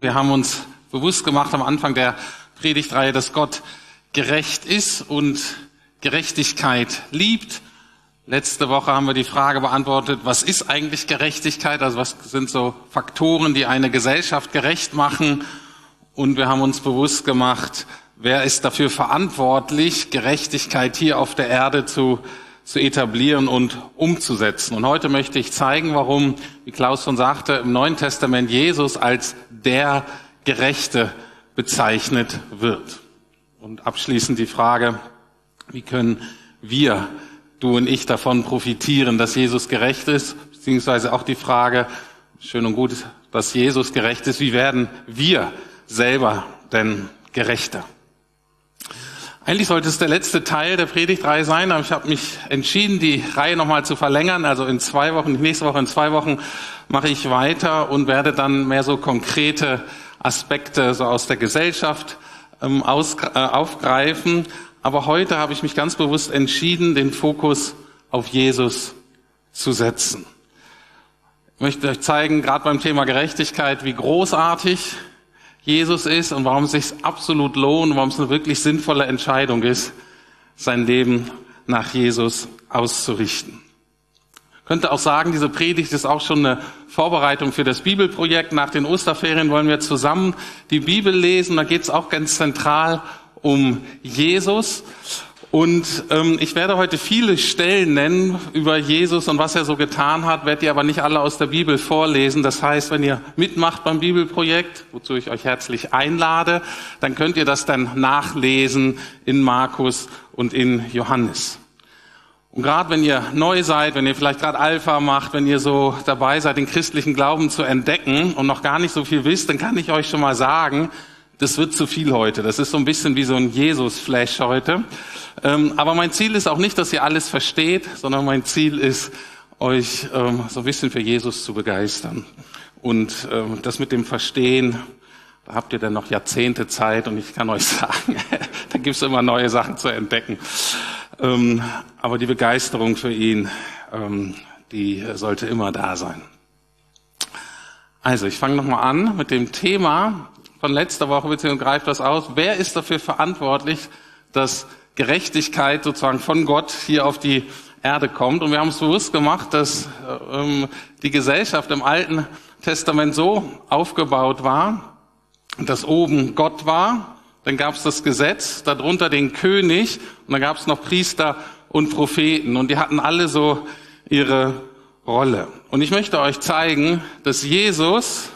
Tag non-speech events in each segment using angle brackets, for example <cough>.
Wir haben uns bewusst gemacht am Anfang der Predigtreihe, dass Gott gerecht ist und Gerechtigkeit liebt. Letzte Woche haben wir die Frage beantwortet, was ist eigentlich Gerechtigkeit? Also was sind so Faktoren, die eine Gesellschaft gerecht machen? Und wir haben uns bewusst gemacht, wer ist dafür verantwortlich, Gerechtigkeit hier auf der Erde zu, zu etablieren und umzusetzen. Und heute möchte ich zeigen, warum, wie Klaus schon sagte, im Neuen Testament Jesus als der Gerechte bezeichnet wird. Und abschließend die Frage, wie können wir, du und ich, davon profitieren, dass Jesus gerecht ist, beziehungsweise auch die Frage, schön und gut, dass Jesus gerecht ist, wie werden wir selber denn gerechter? Eigentlich sollte es der letzte Teil der Predigtreihe sein, aber ich habe mich entschieden, die Reihe nochmal zu verlängern. Also in zwei Wochen, nächste Woche in zwei Wochen mache ich weiter und werde dann mehr so konkrete Aspekte so aus der Gesellschaft ähm, aus, äh, aufgreifen. Aber heute habe ich mich ganz bewusst entschieden, den Fokus auf Jesus zu setzen. Ich möchte euch zeigen, gerade beim Thema Gerechtigkeit, wie großartig Jesus ist und warum es sich absolut lohnt, warum es eine wirklich sinnvolle Entscheidung ist, sein Leben nach Jesus auszurichten. Ich könnte auch sagen, diese Predigt ist auch schon eine Vorbereitung für das Bibelprojekt. Nach den Osterferien wollen wir zusammen die Bibel lesen. Da geht es auch ganz zentral um Jesus. Und ähm, ich werde heute viele Stellen nennen über Jesus und was er so getan hat, werde ihr aber nicht alle aus der Bibel vorlesen. Das heißt, wenn ihr mitmacht beim Bibelprojekt, wozu ich euch herzlich einlade, dann könnt ihr das dann nachlesen in Markus und in Johannes. Und gerade wenn ihr neu seid, wenn ihr vielleicht gerade Alpha macht, wenn ihr so dabei seid, den christlichen Glauben zu entdecken und noch gar nicht so viel wisst, dann kann ich euch schon mal sagen, das wird zu viel heute. Das ist so ein bisschen wie so ein Jesus-Flash heute. Ähm, aber mein Ziel ist auch nicht, dass ihr alles versteht, sondern mein Ziel ist, euch ähm, so ein bisschen für Jesus zu begeistern. Und ähm, das mit dem Verstehen, da habt ihr dann noch Jahrzehnte Zeit und ich kann euch <laughs> sagen, da gibt's immer neue Sachen zu entdecken. Ähm, aber die Begeisterung für ihn, ähm, die sollte immer da sein. Also, ich fange nochmal an mit dem Thema von letzter Woche, beziehungsweise greift das aus. Wer ist dafür verantwortlich, dass Gerechtigkeit sozusagen von Gott hier auf die Erde kommt? Und wir haben es bewusst gemacht, dass ähm, die Gesellschaft im Alten Testament so aufgebaut war, dass oben Gott war, dann gab es das Gesetz, darunter den König und dann gab es noch Priester und Propheten und die hatten alle so ihre Rolle. Und ich möchte euch zeigen, dass Jesus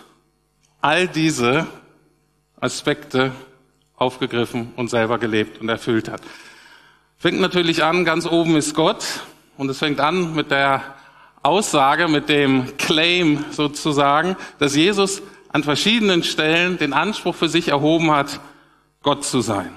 all diese Aspekte aufgegriffen und selber gelebt und erfüllt hat. Fängt natürlich an, ganz oben ist Gott und es fängt an mit der Aussage, mit dem Claim sozusagen, dass Jesus an verschiedenen Stellen den Anspruch für sich erhoben hat, Gott zu sein.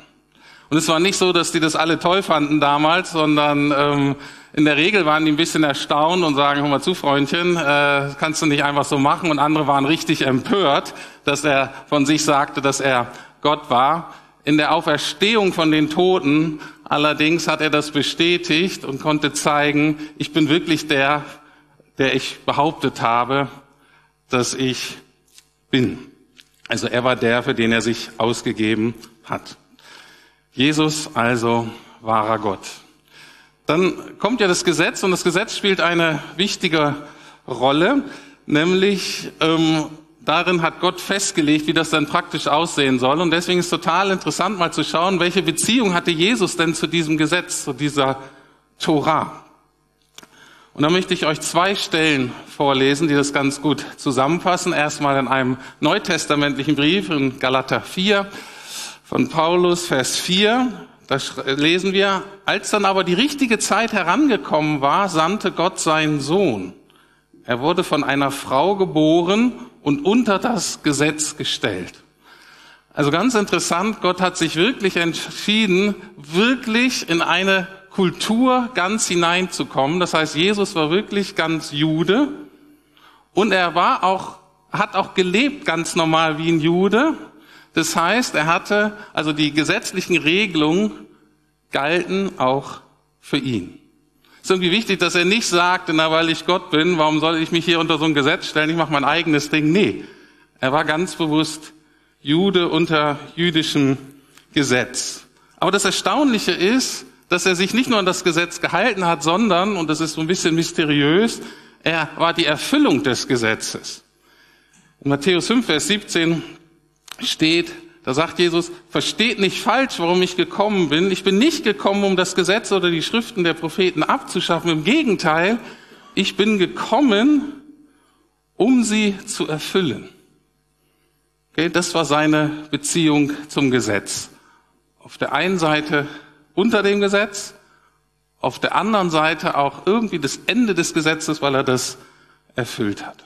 Und es war nicht so, dass die das alle toll fanden damals, sondern ähm, in der Regel waren die ein bisschen erstaunt und sagen, hör mal zu, Freundchen, äh, kannst du nicht einfach so machen. Und andere waren richtig empört, dass er von sich sagte, dass er Gott war. In der Auferstehung von den Toten allerdings hat er das bestätigt und konnte zeigen, ich bin wirklich der, der ich behauptet habe, dass ich bin. Also er war der, für den er sich ausgegeben hat. Jesus also wahrer Gott. Dann kommt ja das Gesetz und das Gesetz spielt eine wichtige Rolle, nämlich ähm, darin hat Gott festgelegt, wie das dann praktisch aussehen soll. Und deswegen ist total interessant mal zu schauen, welche Beziehung hatte Jesus denn zu diesem Gesetz, zu dieser Torah. Und da möchte ich euch zwei Stellen vorlesen, die das ganz gut zusammenfassen. Erstmal in einem neutestamentlichen Brief in Galater 4 von Paulus, Vers 4. Da lesen wir, als dann aber die richtige Zeit herangekommen war, sandte Gott seinen Sohn. Er wurde von einer Frau geboren und unter das Gesetz gestellt. Also ganz interessant, Gott hat sich wirklich entschieden, wirklich in eine Kultur ganz hineinzukommen. Das heißt, Jesus war wirklich ganz Jude und er war auch, hat auch gelebt ganz normal wie ein Jude. Das heißt, er hatte, also die gesetzlichen Regelungen galten auch für ihn. Ist irgendwie wichtig, dass er nicht sagt, na, weil ich Gott bin, warum soll ich mich hier unter so ein Gesetz stellen, ich mache mein eigenes Ding. Nee, er war ganz bewusst Jude unter jüdischem Gesetz. Aber das Erstaunliche ist, dass er sich nicht nur an das Gesetz gehalten hat, sondern, und das ist so ein bisschen mysteriös, er war die Erfüllung des Gesetzes. In Matthäus 5, Vers 17 steht, da sagt Jesus, versteht nicht falsch, warum ich gekommen bin. Ich bin nicht gekommen, um das Gesetz oder die Schriften der Propheten abzuschaffen. Im Gegenteil, ich bin gekommen, um sie zu erfüllen. Okay, das war seine Beziehung zum Gesetz. Auf der einen Seite unter dem Gesetz, auf der anderen Seite auch irgendwie das Ende des Gesetzes, weil er das erfüllt hat.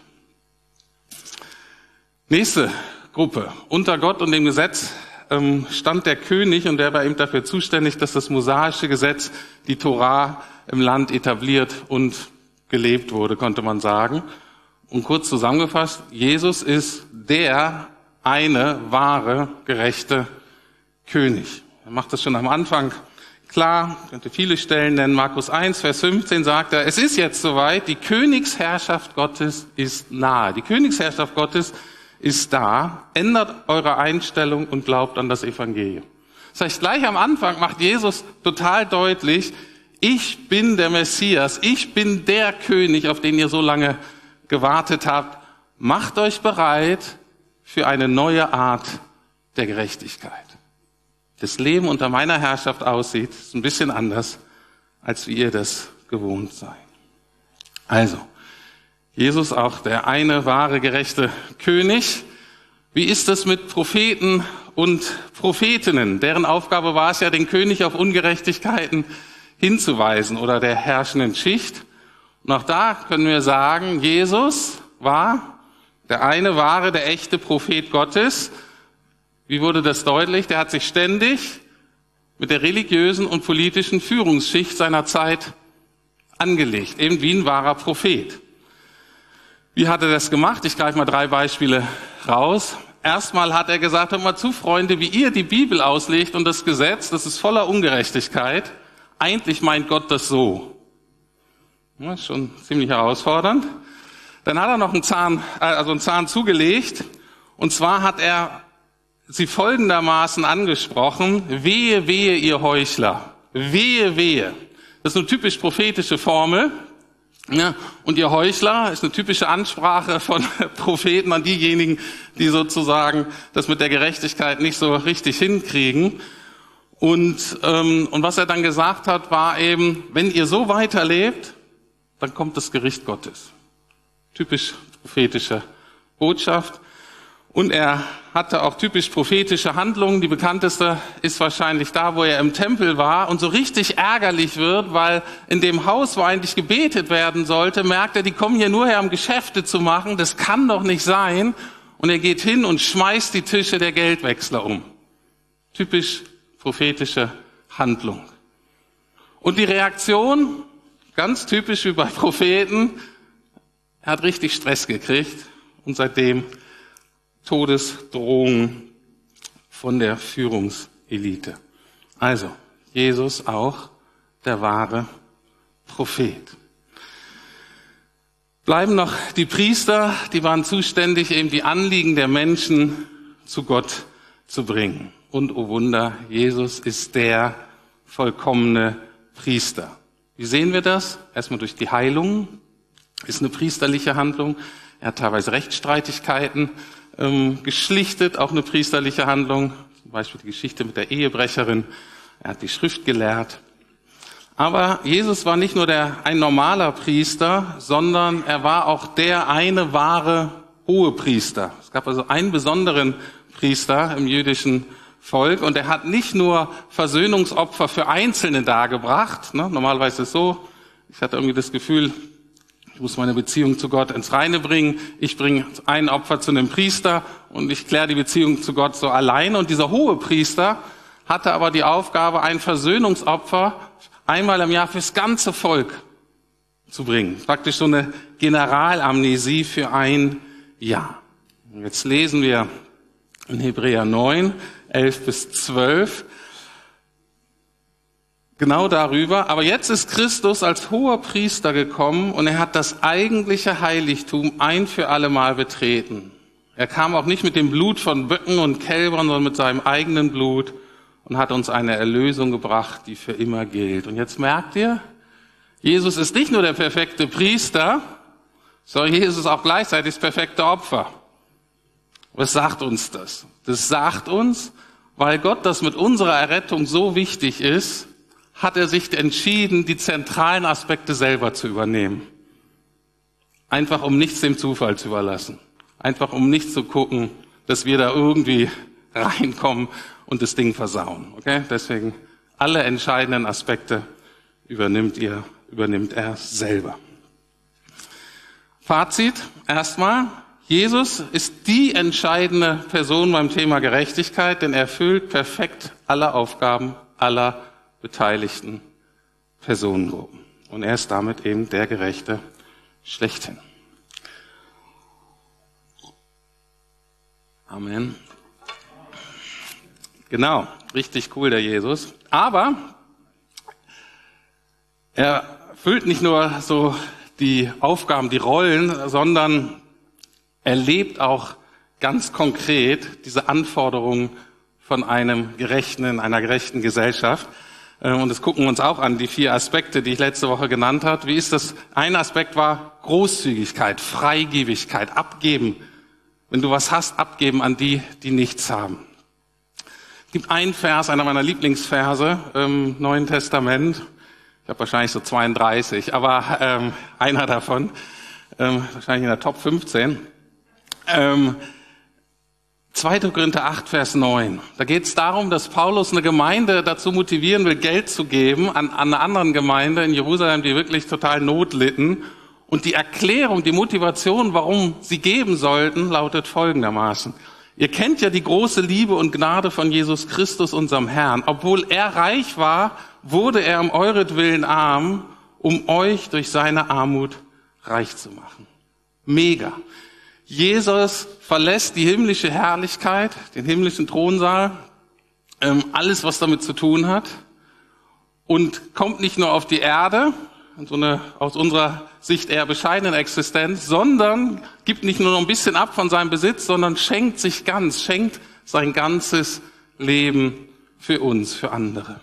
Nächste Gruppe. Unter Gott und dem Gesetz ähm, stand der König und der war eben dafür zuständig, dass das mosaische Gesetz, die Torah im Land etabliert und gelebt wurde, konnte man sagen. Und kurz zusammengefasst, Jesus ist der eine wahre, gerechte König. Er macht das schon am Anfang klar, könnte viele Stellen nennen. Markus 1, Vers 15 sagt er, es ist jetzt soweit, die Königsherrschaft Gottes ist nahe. Die Königsherrschaft Gottes ist da. Ändert eure Einstellung und glaubt an das Evangelium. Das heißt, gleich am Anfang macht Jesus total deutlich, ich bin der Messias, ich bin der König, auf den ihr so lange gewartet habt. Macht euch bereit für eine neue Art der Gerechtigkeit. Das Leben unter meiner Herrschaft aussieht, ist ein bisschen anders, als wie ihr das gewohnt seid. Also, Jesus auch der eine wahre gerechte König. Wie ist es mit Propheten und Prophetinnen? Deren Aufgabe war es ja, den König auf Ungerechtigkeiten hinzuweisen oder der herrschenden Schicht. Und auch da können wir sagen, Jesus war der eine wahre, der echte Prophet Gottes. Wie wurde das deutlich? Der hat sich ständig mit der religiösen und politischen Führungsschicht seiner Zeit angelegt, eben wie ein wahrer Prophet. Wie hat er das gemacht? Ich greife mal drei Beispiele raus. Erstmal hat er gesagt, hört mal zu, Freunde, wie ihr die Bibel auslegt und das Gesetz, das ist voller Ungerechtigkeit. Eigentlich meint Gott das so. Ja, schon ziemlich herausfordernd. Dann hat er noch einen Zahn, äh, also einen Zahn zugelegt. Und zwar hat er sie folgendermaßen angesprochen. Wehe, wehe, ihr Heuchler. Wehe, wehe. Das ist eine typisch prophetische Formel. Ja, und ihr Heuchler ist eine typische Ansprache von <laughs> Propheten an diejenigen, die sozusagen das mit der Gerechtigkeit nicht so richtig hinkriegen. Und, ähm, und was er dann gesagt hat, war eben, wenn ihr so weiterlebt, dann kommt das Gericht Gottes. Typisch prophetische Botschaft. Und er hatte auch typisch prophetische Handlungen. Die bekannteste ist wahrscheinlich da, wo er im Tempel war und so richtig ärgerlich wird, weil in dem Haus, wo eigentlich gebetet werden sollte, merkt er, die kommen hier nur her, um Geschäfte zu machen. Das kann doch nicht sein. Und er geht hin und schmeißt die Tische der Geldwechsler um. Typisch prophetische Handlung. Und die Reaktion, ganz typisch wie bei Propheten, er hat richtig Stress gekriegt und seitdem Todesdrohung von der Führungselite. Also, Jesus auch der wahre Prophet. Bleiben noch die Priester, die waren zuständig, eben die Anliegen der Menschen zu Gott zu bringen. Und oh Wunder, Jesus ist der vollkommene Priester. Wie sehen wir das? Erstmal durch die Heilung, ist eine priesterliche Handlung. Er hat teilweise Rechtsstreitigkeiten ähm, geschlichtet, auch eine priesterliche Handlung, zum Beispiel die Geschichte mit der Ehebrecherin. Er hat die Schrift gelehrt. Aber Jesus war nicht nur der, ein normaler Priester, sondern er war auch der eine wahre hohe Priester. Es gab also einen besonderen Priester im jüdischen Volk und er hat nicht nur Versöhnungsopfer für Einzelne dargebracht. Ne? Normalerweise ist es so, ich hatte irgendwie das Gefühl, ich muss meine Beziehung zu Gott ins Reine bringen. Ich bringe ein Opfer zu einem Priester und ich kläre die Beziehung zu Gott so alleine. Und dieser hohe Priester hatte aber die Aufgabe, ein Versöhnungsopfer einmal im Jahr fürs ganze Volk zu bringen. Praktisch so eine Generalamnesie für ein Jahr. Jetzt lesen wir in Hebräer 9, 11 bis 12. Genau darüber. Aber jetzt ist Christus als hoher Priester gekommen und er hat das eigentliche Heiligtum ein für alle Mal betreten. Er kam auch nicht mit dem Blut von Böcken und Kälbern, sondern mit seinem eigenen Blut und hat uns eine Erlösung gebracht, die für immer gilt. Und jetzt merkt ihr, Jesus ist nicht nur der perfekte Priester, sondern Jesus ist auch gleichzeitig das perfekte Opfer. Was sagt uns das? Das sagt uns, weil Gott das mit unserer Errettung so wichtig ist, hat er sich entschieden, die zentralen Aspekte selber zu übernehmen. Einfach um nichts dem Zufall zu überlassen. Einfach um nicht zu gucken, dass wir da irgendwie <laughs> reinkommen und das Ding versauen. Okay? Deswegen alle entscheidenden Aspekte übernimmt ihr, übernimmt er selber. Fazit erstmal. Jesus ist die entscheidende Person beim Thema Gerechtigkeit, denn er erfüllt perfekt alle Aufgaben aller beteiligten Personengruppen. Und er ist damit eben der Gerechte schlechthin. Amen. Genau, richtig cool, der Jesus. Aber er füllt nicht nur so die Aufgaben, die Rollen, sondern er lebt auch ganz konkret diese Anforderungen von einem gerechten, in einer gerechten Gesellschaft. Ähm, und das gucken wir uns auch an, die vier Aspekte, die ich letzte Woche genannt habe. Wie ist das? Ein Aspekt war Großzügigkeit, Freigebigkeit, abgeben. Wenn du was hast, abgeben an die, die nichts haben. Es gibt einen Vers, einer meiner Lieblingsverse im Neuen Testament. Ich habe wahrscheinlich so 32, aber ähm, einer davon, ähm, wahrscheinlich in der Top 15. Ähm, 2. Korinther 8, Vers 9. Da geht es darum, dass Paulus eine Gemeinde dazu motivieren will, Geld zu geben an, an einer anderen Gemeinde in Jerusalem, die wirklich total Not litten. Und die Erklärung, die Motivation, warum sie geben sollten, lautet folgendermaßen. Ihr kennt ja die große Liebe und Gnade von Jesus Christus, unserem Herrn. Obwohl er reich war, wurde er um euretwillen arm, um euch durch seine Armut reich zu machen. Mega. Jesus verlässt die himmlische Herrlichkeit, den himmlischen Thronsaal, ähm, alles, was damit zu tun hat, und kommt nicht nur auf die Erde, so eine aus unserer Sicht eher bescheidene Existenz, sondern gibt nicht nur noch ein bisschen ab von seinem Besitz, sondern schenkt sich ganz, schenkt sein ganzes Leben für uns, für andere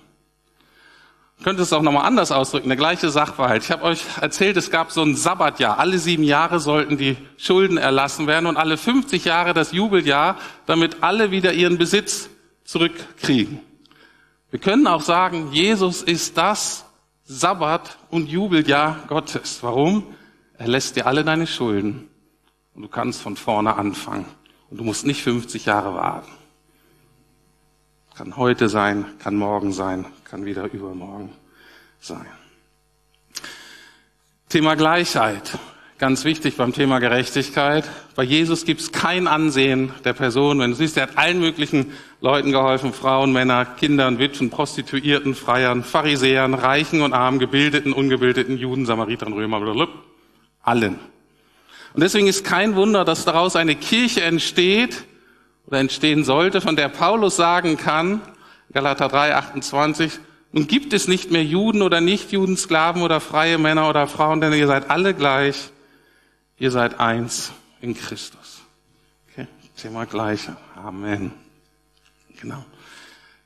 könnte es auch nochmal anders ausdrücken, der gleiche Sachverhalt. Ich habe euch erzählt, es gab so ein Sabbatjahr. Alle sieben Jahre sollten die Schulden erlassen werden und alle 50 Jahre das Jubeljahr, damit alle wieder ihren Besitz zurückkriegen. Wir können auch sagen, Jesus ist das Sabbat- und Jubeljahr Gottes. Warum? Er lässt dir alle deine Schulden und du kannst von vorne anfangen. Und du musst nicht 50 Jahre warten. Kann heute sein, kann morgen sein, kann wieder übermorgen sein. Thema Gleichheit. Ganz wichtig beim Thema Gerechtigkeit. Bei Jesus gibt es kein Ansehen der Person. Wenn du siehst, er hat allen möglichen Leuten geholfen. Frauen, Männer, Kindern, Witwen, Prostituierten, Freiern, Pharisäern, Reichen und Armen, Gebildeten, Ungebildeten, Juden, Samaritern, Römer, blablabla. allen. Und deswegen ist kein Wunder, dass daraus eine Kirche entsteht, oder entstehen sollte, von der Paulus sagen kann, Galater 3, 28, nun gibt es nicht mehr Juden oder Nichtjuden, Sklaven oder freie Männer oder Frauen, denn ihr seid alle gleich. Ihr seid eins in Christus. Okay, Thema gleiche. Amen. Genau.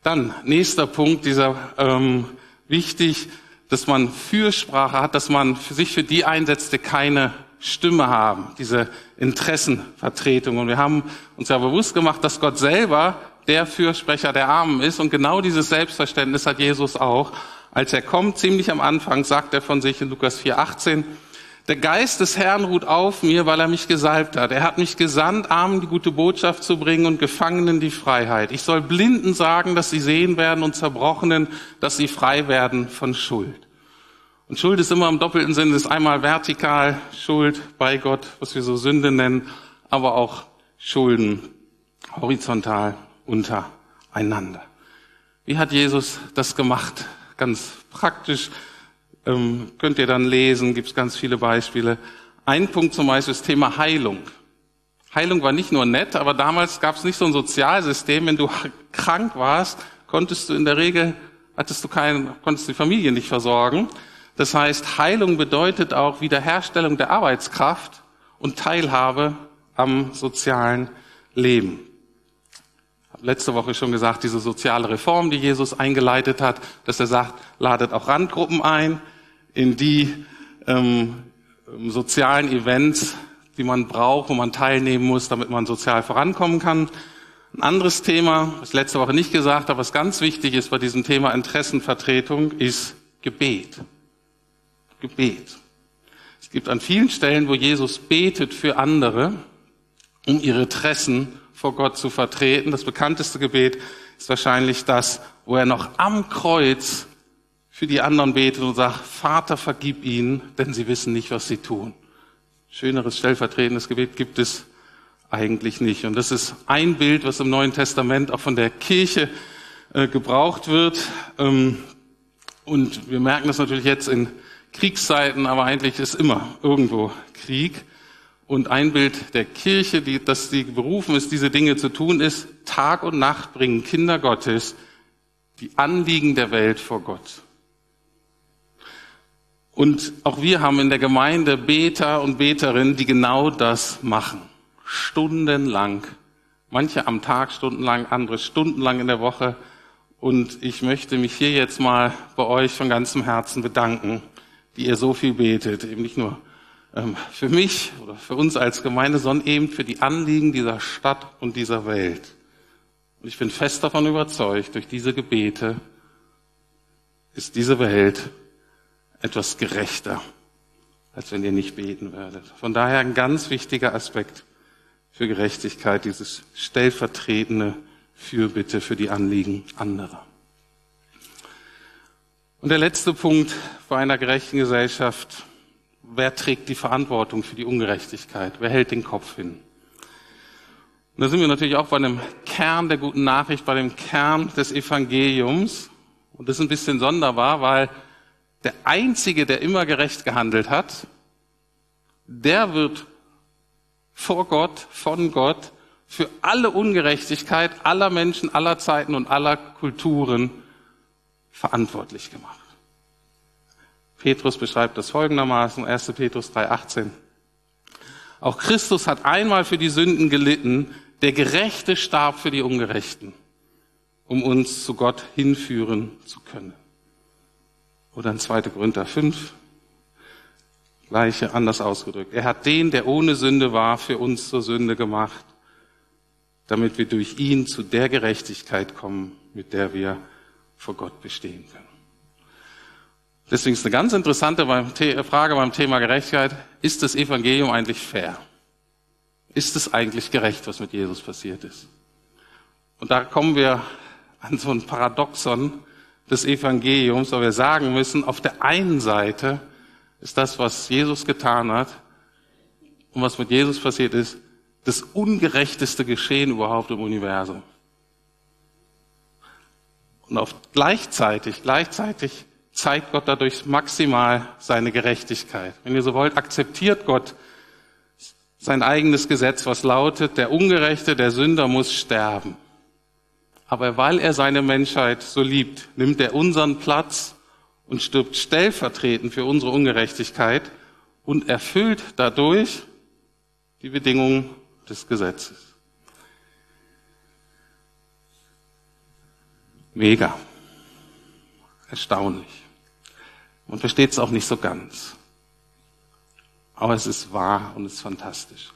Dann nächster Punkt, dieser ähm, wichtig, dass man Fürsprache hat, dass man für sich für die einsetzt, die keine Stimme haben, diese Interessenvertretung. Und wir haben uns ja bewusst gemacht, dass Gott selber der Fürsprecher der Armen ist. Und genau dieses Selbstverständnis hat Jesus auch. Als er kommt, ziemlich am Anfang, sagt er von sich in Lukas 4, 18, der Geist des Herrn ruht auf mir, weil er mich gesalbt hat. Er hat mich gesandt, Armen die gute Botschaft zu bringen und Gefangenen die Freiheit. Ich soll Blinden sagen, dass sie sehen werden und Zerbrochenen, dass sie frei werden von Schuld. Und Schuld ist immer im doppelten Sinn, ist einmal vertikal Schuld bei Gott, was wir so Sünde nennen, aber auch Schulden horizontal untereinander. Wie hat Jesus das gemacht? Ganz praktisch ähm, könnt ihr dann lesen, gibt es ganz viele Beispiele. Ein Punkt zum Beispiel das Thema Heilung. Heilung war nicht nur nett, aber damals gab es nicht so ein Sozialsystem. Wenn du <laughs> krank warst, konntest du in der Regel hattest du keinen, konntest die Familie nicht versorgen. Das heißt, Heilung bedeutet auch Wiederherstellung der Arbeitskraft und Teilhabe am sozialen Leben. Letzte Woche schon gesagt, diese soziale Reform, die Jesus eingeleitet hat, dass er sagt, ladet auch Randgruppen ein, in die ähm, sozialen Events, die man braucht, wo man teilnehmen muss, damit man sozial vorankommen kann. Ein anderes Thema, was letzte Woche nicht gesagt habe, was ganz wichtig ist bei diesem Thema Interessenvertretung, ist Gebet. Gebet. Es gibt an vielen Stellen, wo Jesus betet für andere, um ihre Interessen vor Gott zu vertreten. Das bekannteste Gebet ist wahrscheinlich das, wo er noch am Kreuz für die anderen betet und sagt, Vater, vergib ihnen, denn sie wissen nicht, was sie tun. Schöneres stellvertretendes Gebet gibt es eigentlich nicht. Und das ist ein Bild, was im Neuen Testament auch von der Kirche äh, gebraucht wird. Ähm, und wir merken das natürlich jetzt in Kriegszeiten, aber eigentlich ist immer irgendwo Krieg. Und ein Bild der Kirche, die, dass die berufen ist, diese Dinge zu tun, ist, Tag und Nacht bringen Kinder Gottes die Anliegen der Welt vor Gott. Und auch wir haben in der Gemeinde Beter und Beterinnen, die genau das machen stundenlang. Manche am Tag stundenlang, andere stundenlang in der Woche. Und ich möchte mich hier jetzt mal bei euch von ganzem Herzen bedanken, die ihr so viel betet. Eben nicht nur für mich oder für uns als Gemeinde, sondern eben für die Anliegen dieser Stadt und dieser Welt. Und ich bin fest davon überzeugt, durch diese Gebete ist diese Welt etwas gerechter, als wenn ihr nicht beten werdet. Von daher ein ganz wichtiger Aspekt für Gerechtigkeit, dieses stellvertretende Fürbitte für die Anliegen anderer. Und der letzte Punkt bei einer gerechten Gesellschaft, wer trägt die Verantwortung für die Ungerechtigkeit? Wer hält den Kopf hin? Und da sind wir natürlich auch bei dem Kern der guten Nachricht, bei dem Kern des Evangeliums. Und das ist ein bisschen sonderbar, weil der Einzige, der immer gerecht gehandelt hat, der wird vor Gott, von Gott, für alle Ungerechtigkeit aller Menschen, aller Zeiten und aller Kulturen verantwortlich gemacht. Petrus beschreibt das folgendermaßen, 1. Petrus 3,18. Auch Christus hat einmal für die Sünden gelitten, der Gerechte starb für die Ungerechten, um uns zu Gott hinführen zu können. Oder in 2. Korinther 5, Gleiche anders ausgedrückt. Er hat den, der ohne Sünde war, für uns zur Sünde gemacht, damit wir durch ihn zu der Gerechtigkeit kommen, mit der wir vor Gott bestehen können. Deswegen ist eine ganz interessante Frage beim Thema Gerechtigkeit. Ist das Evangelium eigentlich fair? Ist es eigentlich gerecht, was mit Jesus passiert ist? Und da kommen wir an so ein Paradoxon des Evangeliums, weil wir sagen müssen, auf der einen Seite ist das, was Jesus getan hat und was mit Jesus passiert ist, das ungerechteste Geschehen überhaupt im Universum. Und auf gleichzeitig, gleichzeitig zeigt Gott dadurch maximal seine Gerechtigkeit. Wenn ihr so wollt, akzeptiert Gott sein eigenes Gesetz, was lautet, der Ungerechte, der Sünder muss sterben. Aber weil er seine Menschheit so liebt, nimmt er unseren Platz und stirbt stellvertretend für unsere Ungerechtigkeit und erfüllt dadurch die Bedingungen des Gesetzes. Mega. Erstaunlich. Man versteht es auch nicht so ganz. Aber es ist wahr und es ist fantastisch.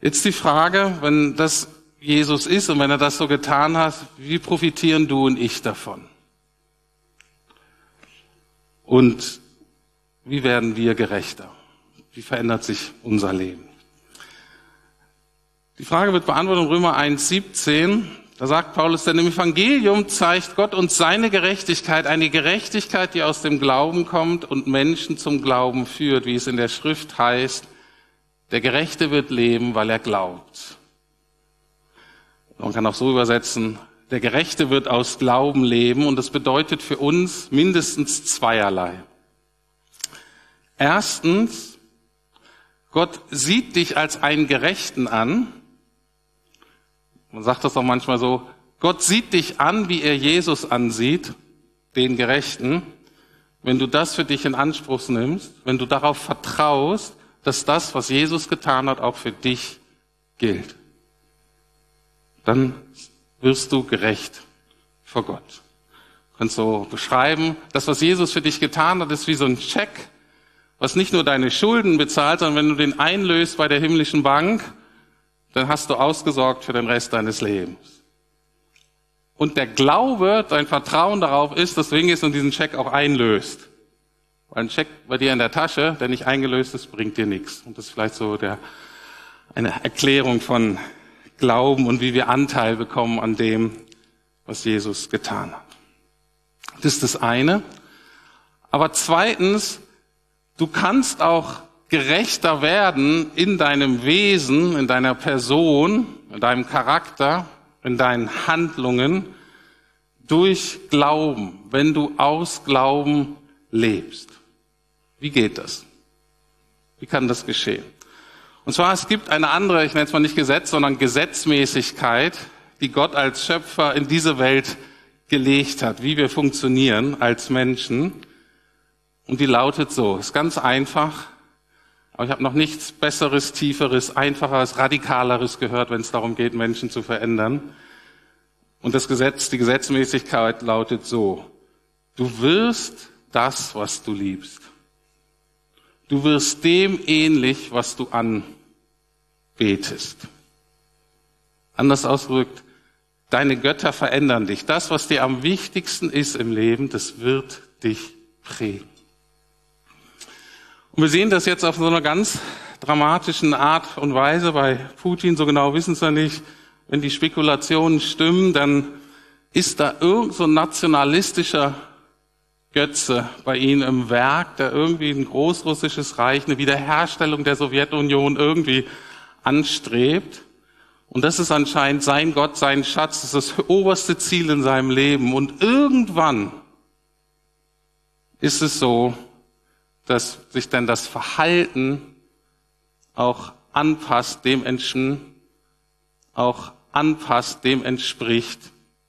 Jetzt die Frage, wenn das Jesus ist und wenn er das so getan hat, wie profitieren du und ich davon? Und wie werden wir gerechter? Wie verändert sich unser Leben? Die Frage wird beantwortet in Römer 1,17. Da sagt Paulus, denn im Evangelium zeigt Gott uns seine Gerechtigkeit, eine Gerechtigkeit, die aus dem Glauben kommt und Menschen zum Glauben führt, wie es in der Schrift heißt, der Gerechte wird leben, weil er glaubt. Man kann auch so übersetzen, der Gerechte wird aus Glauben leben und das bedeutet für uns mindestens zweierlei. Erstens, Gott sieht dich als einen Gerechten an. Man sagt das auch manchmal so, Gott sieht dich an, wie er Jesus ansieht, den Gerechten. Wenn du das für dich in Anspruch nimmst, wenn du darauf vertraust, dass das, was Jesus getan hat, auch für dich gilt, dann wirst du gerecht vor Gott. Du kannst so beschreiben, das, was Jesus für dich getan hat, ist wie so ein Check, was nicht nur deine Schulden bezahlt, sondern wenn du den einlöst bei der himmlischen Bank, dann hast du ausgesorgt für den Rest deines Lebens. Und der Glaube, dein Vertrauen darauf ist, dass du hingehst und diesen Scheck auch einlöst. Weil ein Scheck bei dir in der Tasche, der nicht eingelöst ist, bringt dir nichts. Und das ist vielleicht so der, eine Erklärung von Glauben und wie wir Anteil bekommen an dem, was Jesus getan hat. Das ist das eine. Aber zweitens, du kannst auch gerechter werden in deinem Wesen, in deiner Person, in deinem Charakter, in deinen Handlungen durch Glauben, wenn du aus Glauben lebst. Wie geht das? Wie kann das geschehen? Und zwar, es gibt eine andere, ich nenne es mal nicht Gesetz, sondern Gesetzmäßigkeit, die Gott als Schöpfer in diese Welt gelegt hat, wie wir funktionieren als Menschen. Und die lautet so, ist ganz einfach, aber ich habe noch nichts Besseres, Tieferes, Einfacheres, Radikaleres gehört, wenn es darum geht, Menschen zu verändern. Und das Gesetz, die Gesetzmäßigkeit lautet so, du wirst das, was du liebst. Du wirst dem ähnlich, was du anbetest. Anders ausgedrückt, Deine Götter verändern dich. Das, was dir am wichtigsten ist im Leben, das wird dich prägen. Und wir sehen das jetzt auf so einer ganz dramatischen Art und Weise bei Putin. So genau wissen es ja nicht. Wenn die Spekulationen stimmen, dann ist da irgend so ein nationalistischer Götze bei ihnen im Werk, der irgendwie ein großrussisches Reich, eine Wiederherstellung der Sowjetunion irgendwie anstrebt. Und das ist anscheinend sein Gott, sein Schatz, das ist das oberste Ziel in seinem Leben. Und irgendwann ist es so, dass sich dann das Verhalten auch anpasst, dem Menschen auch anpasst, dem entspricht,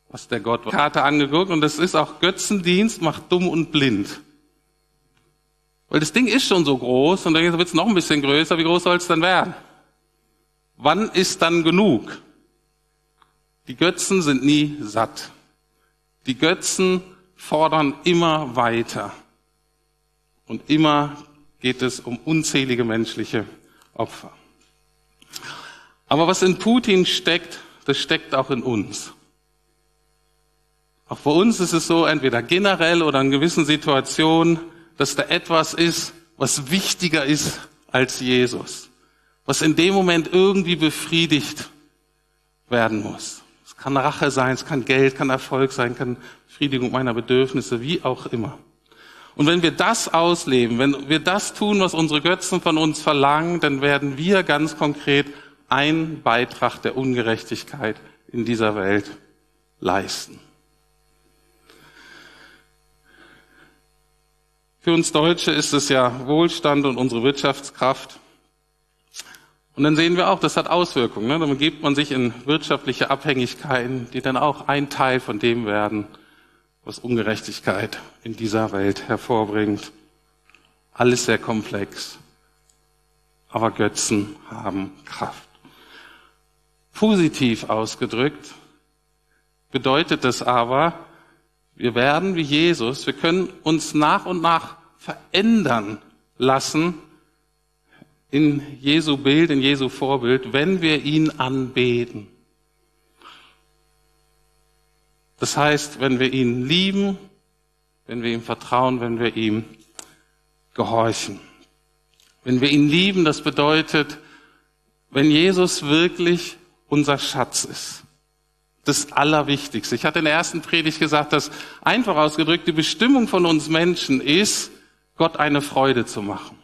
was der Gott Karte angeguckt. Und das ist auch Götzendienst, macht dumm und blind. Weil das Ding ist schon so groß und dann wird es noch ein bisschen größer. Wie groß soll es dann werden? Wann ist dann genug? Die Götzen sind nie satt. Die Götzen fordern immer weiter. Und immer geht es um unzählige menschliche Opfer. Aber was in Putin steckt, das steckt auch in uns. Auch bei uns ist es so, entweder generell oder in gewissen Situationen, dass da etwas ist, was wichtiger ist als Jesus was in dem Moment irgendwie befriedigt werden muss. Es kann Rache sein, es kann Geld, kann Erfolg sein, kann Befriedigung meiner Bedürfnisse, wie auch immer. Und wenn wir das ausleben, wenn wir das tun, was unsere Götzen von uns verlangen, dann werden wir ganz konkret einen Beitrag der Ungerechtigkeit in dieser Welt leisten. Für uns Deutsche ist es ja Wohlstand und unsere Wirtschaftskraft. Und dann sehen wir auch, das hat Auswirkungen. Ne? Dann begibt man sich in wirtschaftliche Abhängigkeiten, die dann auch ein Teil von dem werden, was Ungerechtigkeit in dieser Welt hervorbringt. Alles sehr komplex. Aber Götzen haben Kraft. Positiv ausgedrückt bedeutet das aber, wir werden wie Jesus, wir können uns nach und nach verändern lassen in Jesu Bild, in Jesu Vorbild, wenn wir ihn anbeten. Das heißt, wenn wir ihn lieben, wenn wir ihm vertrauen, wenn wir ihm gehorchen. Wenn wir ihn lieben, das bedeutet, wenn Jesus wirklich unser Schatz ist. Das Allerwichtigste. Ich hatte in der ersten Predigt gesagt, dass einfach ausgedrückt die Bestimmung von uns Menschen ist, Gott eine Freude zu machen.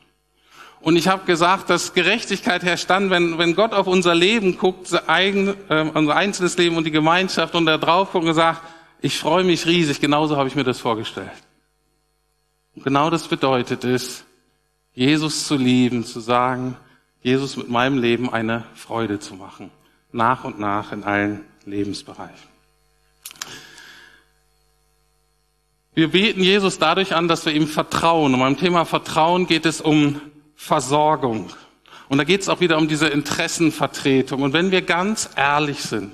Und ich habe gesagt, dass Gerechtigkeit herrscht dann, wenn, wenn Gott auf unser Leben guckt, eigen, äh, unser einzelnes Leben und die Gemeinschaft und da drauf guckt und sagt, ich freue mich riesig, genauso habe ich mir das vorgestellt. Und genau das bedeutet es, Jesus zu lieben, zu sagen, Jesus mit meinem Leben eine Freude zu machen, nach und nach in allen Lebensbereichen. Wir beten Jesus dadurch an, dass wir ihm vertrauen. Und beim Thema Vertrauen geht es um Versorgung. Und da geht es auch wieder um diese Interessenvertretung. Und wenn wir ganz ehrlich sind,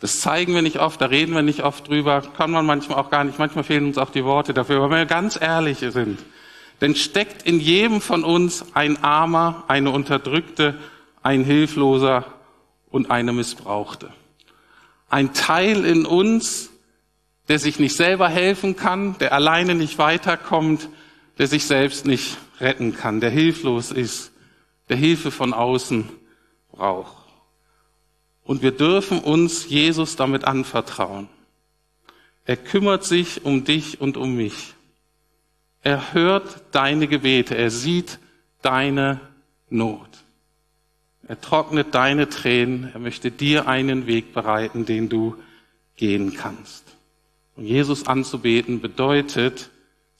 das zeigen wir nicht oft, da reden wir nicht oft drüber, kann man manchmal auch gar nicht, manchmal fehlen uns auch die Worte dafür, aber wenn wir ganz ehrlich sind, denn steckt in jedem von uns ein Armer, eine Unterdrückte, ein Hilfloser und eine Missbrauchte. Ein Teil in uns, der sich nicht selber helfen kann, der alleine nicht weiterkommt, der sich selbst nicht retten kann, der hilflos ist, der Hilfe von außen braucht. Und wir dürfen uns Jesus damit anvertrauen. Er kümmert sich um dich und um mich. Er hört deine Gebete. Er sieht deine Not. Er trocknet deine Tränen. Er möchte dir einen Weg bereiten, den du gehen kannst. Und Jesus anzubeten bedeutet,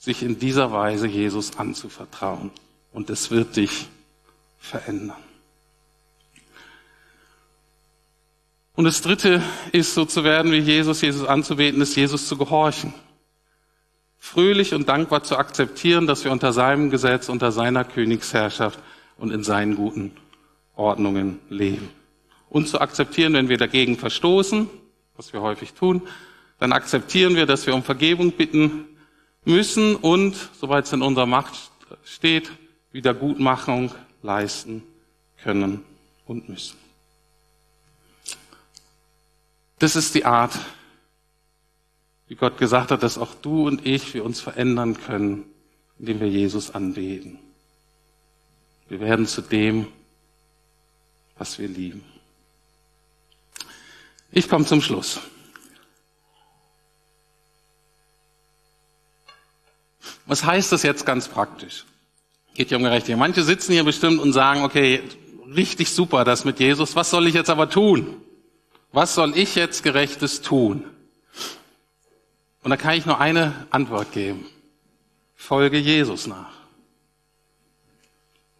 sich in dieser Weise Jesus anzuvertrauen. Und es wird dich verändern. Und das dritte ist, so zu werden wie Jesus, Jesus anzubeten, ist Jesus zu gehorchen. Fröhlich und dankbar zu akzeptieren, dass wir unter seinem Gesetz, unter seiner Königsherrschaft und in seinen guten Ordnungen leben. Und zu akzeptieren, wenn wir dagegen verstoßen, was wir häufig tun, dann akzeptieren wir, dass wir um Vergebung bitten müssen und, soweit es in unserer Macht steht, Wiedergutmachung leisten können und müssen. Das ist die Art, wie Gott gesagt hat, dass auch du und ich, wir uns verändern können, indem wir Jesus anbeten. Wir werden zu dem, was wir lieben. Ich komme zum Schluss. Was heißt das jetzt ganz praktisch? Geht hier um Gerechtigkeit. Manche sitzen hier bestimmt und sagen, okay, richtig super das mit Jesus, was soll ich jetzt aber tun? Was soll ich jetzt Gerechtes tun? Und da kann ich nur eine Antwort geben. Folge Jesus nach.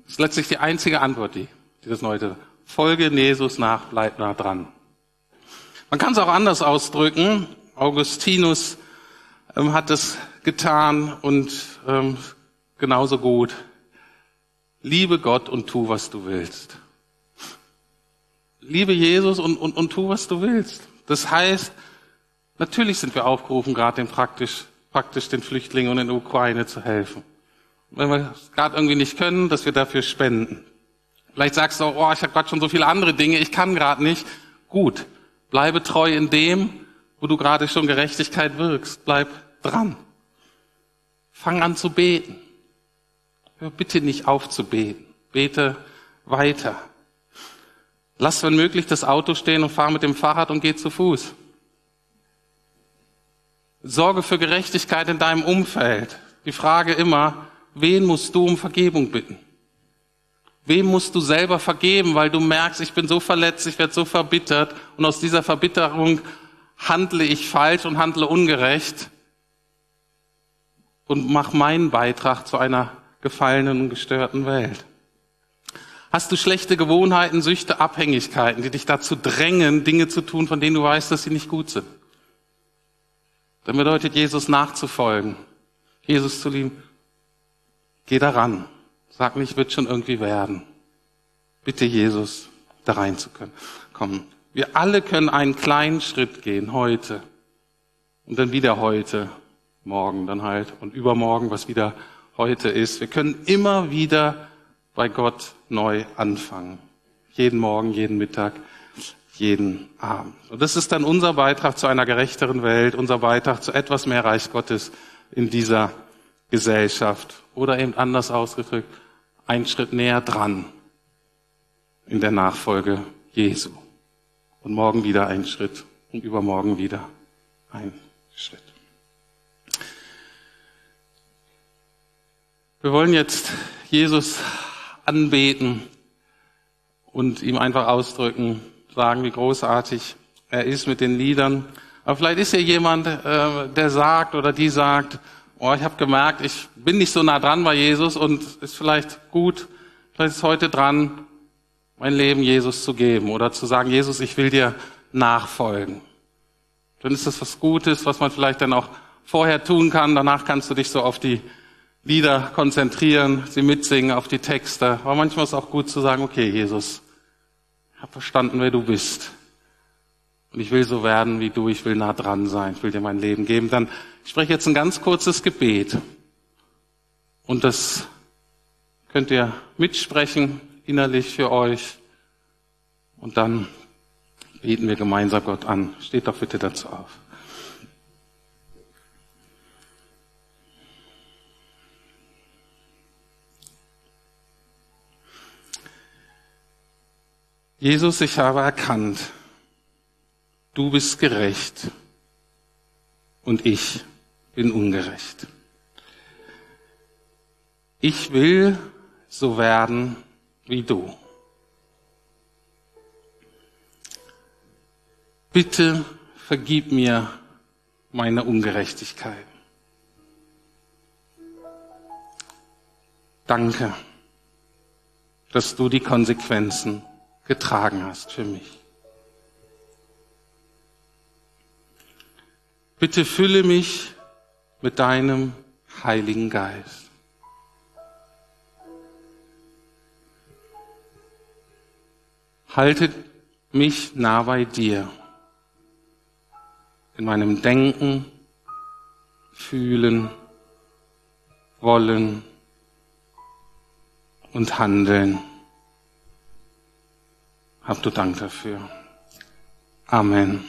Das ist letztlich die einzige Antwort, die, die das Neue. Folge Jesus nach, bleib nah dran. Man kann es auch anders ausdrücken. Augustinus ähm, hat es getan und ähm, genauso gut. Liebe Gott und tu, was du willst liebe Jesus und, und, und tu, was du willst. Das heißt, natürlich sind wir aufgerufen, gerade den praktisch, praktisch den Flüchtlingen und in der Ukraine zu helfen. Wenn wir es gerade irgendwie nicht können, dass wir dafür spenden. Vielleicht sagst du, oh, ich habe gerade schon so viele andere Dinge, ich kann gerade nicht. Gut, bleibe treu in dem, wo du gerade schon Gerechtigkeit wirkst. Bleib dran. Fang an zu beten. Hör bitte nicht auf zu beten. Bete weiter. Lass, wenn möglich, das Auto stehen und fahr mit dem Fahrrad und geh zu Fuß. Sorge für Gerechtigkeit in deinem Umfeld. Die Frage immer, wen musst du um Vergebung bitten? Wem musst du selber vergeben, weil du merkst, ich bin so verletzt, ich werde so verbittert und aus dieser Verbitterung handle ich falsch und handle ungerecht und mach meinen Beitrag zu einer gefallenen und gestörten Welt. Hast du schlechte Gewohnheiten, Süchte, Abhängigkeiten, die dich dazu drängen, Dinge zu tun, von denen du weißt, dass sie nicht gut sind? Dann bedeutet Jesus nachzufolgen, Jesus zu lieben. Geh daran. Sag nicht, wird schon irgendwie werden. Bitte Jesus, da rein zu können. Kommen. Wir alle können einen kleinen Schritt gehen heute. Und dann wieder heute, morgen dann halt und übermorgen, was wieder heute ist. Wir können immer wieder bei Gott neu anfangen. Jeden Morgen, jeden Mittag, jeden Abend. Und das ist dann unser Beitrag zu einer gerechteren Welt, unser Beitrag zu etwas mehr Reich Gottes in dieser Gesellschaft. Oder eben anders ausgedrückt, ein Schritt näher dran in der Nachfolge Jesu. Und morgen wieder ein Schritt und übermorgen wieder ein Schritt. Wir wollen jetzt Jesus anbeten und ihm einfach ausdrücken, sagen, wie großartig er ist mit den Liedern. Aber vielleicht ist hier jemand, äh, der sagt oder die sagt, oh, ich habe gemerkt, ich bin nicht so nah dran bei Jesus und ist vielleicht gut, vielleicht ist heute dran, mein Leben Jesus zu geben oder zu sagen, Jesus, ich will dir nachfolgen. Dann ist das was Gutes, was man vielleicht dann auch vorher tun kann. Danach kannst du dich so auf die Lieder konzentrieren, sie mitsingen, auf die Texte. Aber manchmal ist es auch gut zu sagen, okay, Jesus, ich habe verstanden, wer du bist. Und ich will so werden wie du, ich will nah dran sein, ich will dir mein Leben geben. Dann ich spreche jetzt ein ganz kurzes Gebet. Und das könnt ihr mitsprechen, innerlich für euch. Und dann beten wir gemeinsam Gott an. Steht doch bitte dazu auf. Jesus, ich habe erkannt, du bist gerecht und ich bin ungerecht. Ich will so werden wie du. Bitte vergib mir meine Ungerechtigkeit. Danke, dass du die Konsequenzen getragen hast für mich. Bitte fülle mich mit deinem Heiligen Geist. Haltet mich nah bei dir in meinem Denken, Fühlen, Wollen und Handeln. Hab du Dank dafür. Amen.